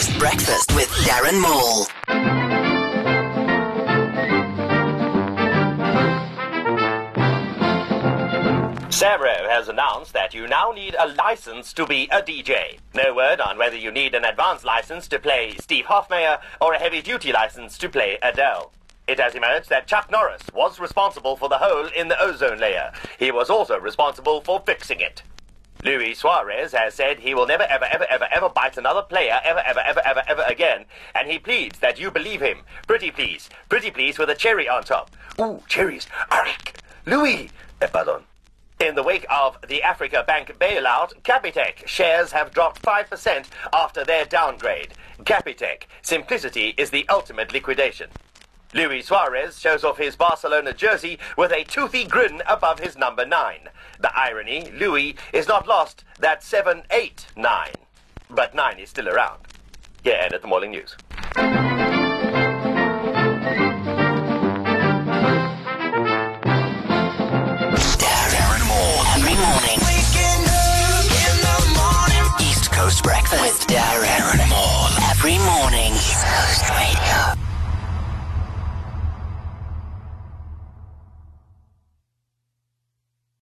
Coast Breakfast with Darren Maule. Samro has announced that you now need a license to be a DJ. No word on whether you need an advanced license to play Steve Hofmeyr or a heavy duty license to play Adele. It has emerged that Chuck Norris was responsible for the hole in the ozone layer. He was also responsible for fixing it. Luis Suarez has said he will never, ever, ever, ever, another player ever, ever, ever, ever, ever again, and he pleads that you believe him. Pretty please, pretty please with a cherry on top. Ooh, cherries. Arak. Louis. Eh, pardon. In the wake of the African Bank bailout, Capitec shares have dropped 5% after their downgrade. Capitec, simplicity is the ultimate liquidation. Luis Suarez shows off his Barcelona jersey with a toothy grin above his number 9. The irony, Louis is not lost that 7 8 9. But 9 is still around. Here and at the Morning News. Darren Maule. Every morning. East Coast Breakfast with Darren Maule. Every morning.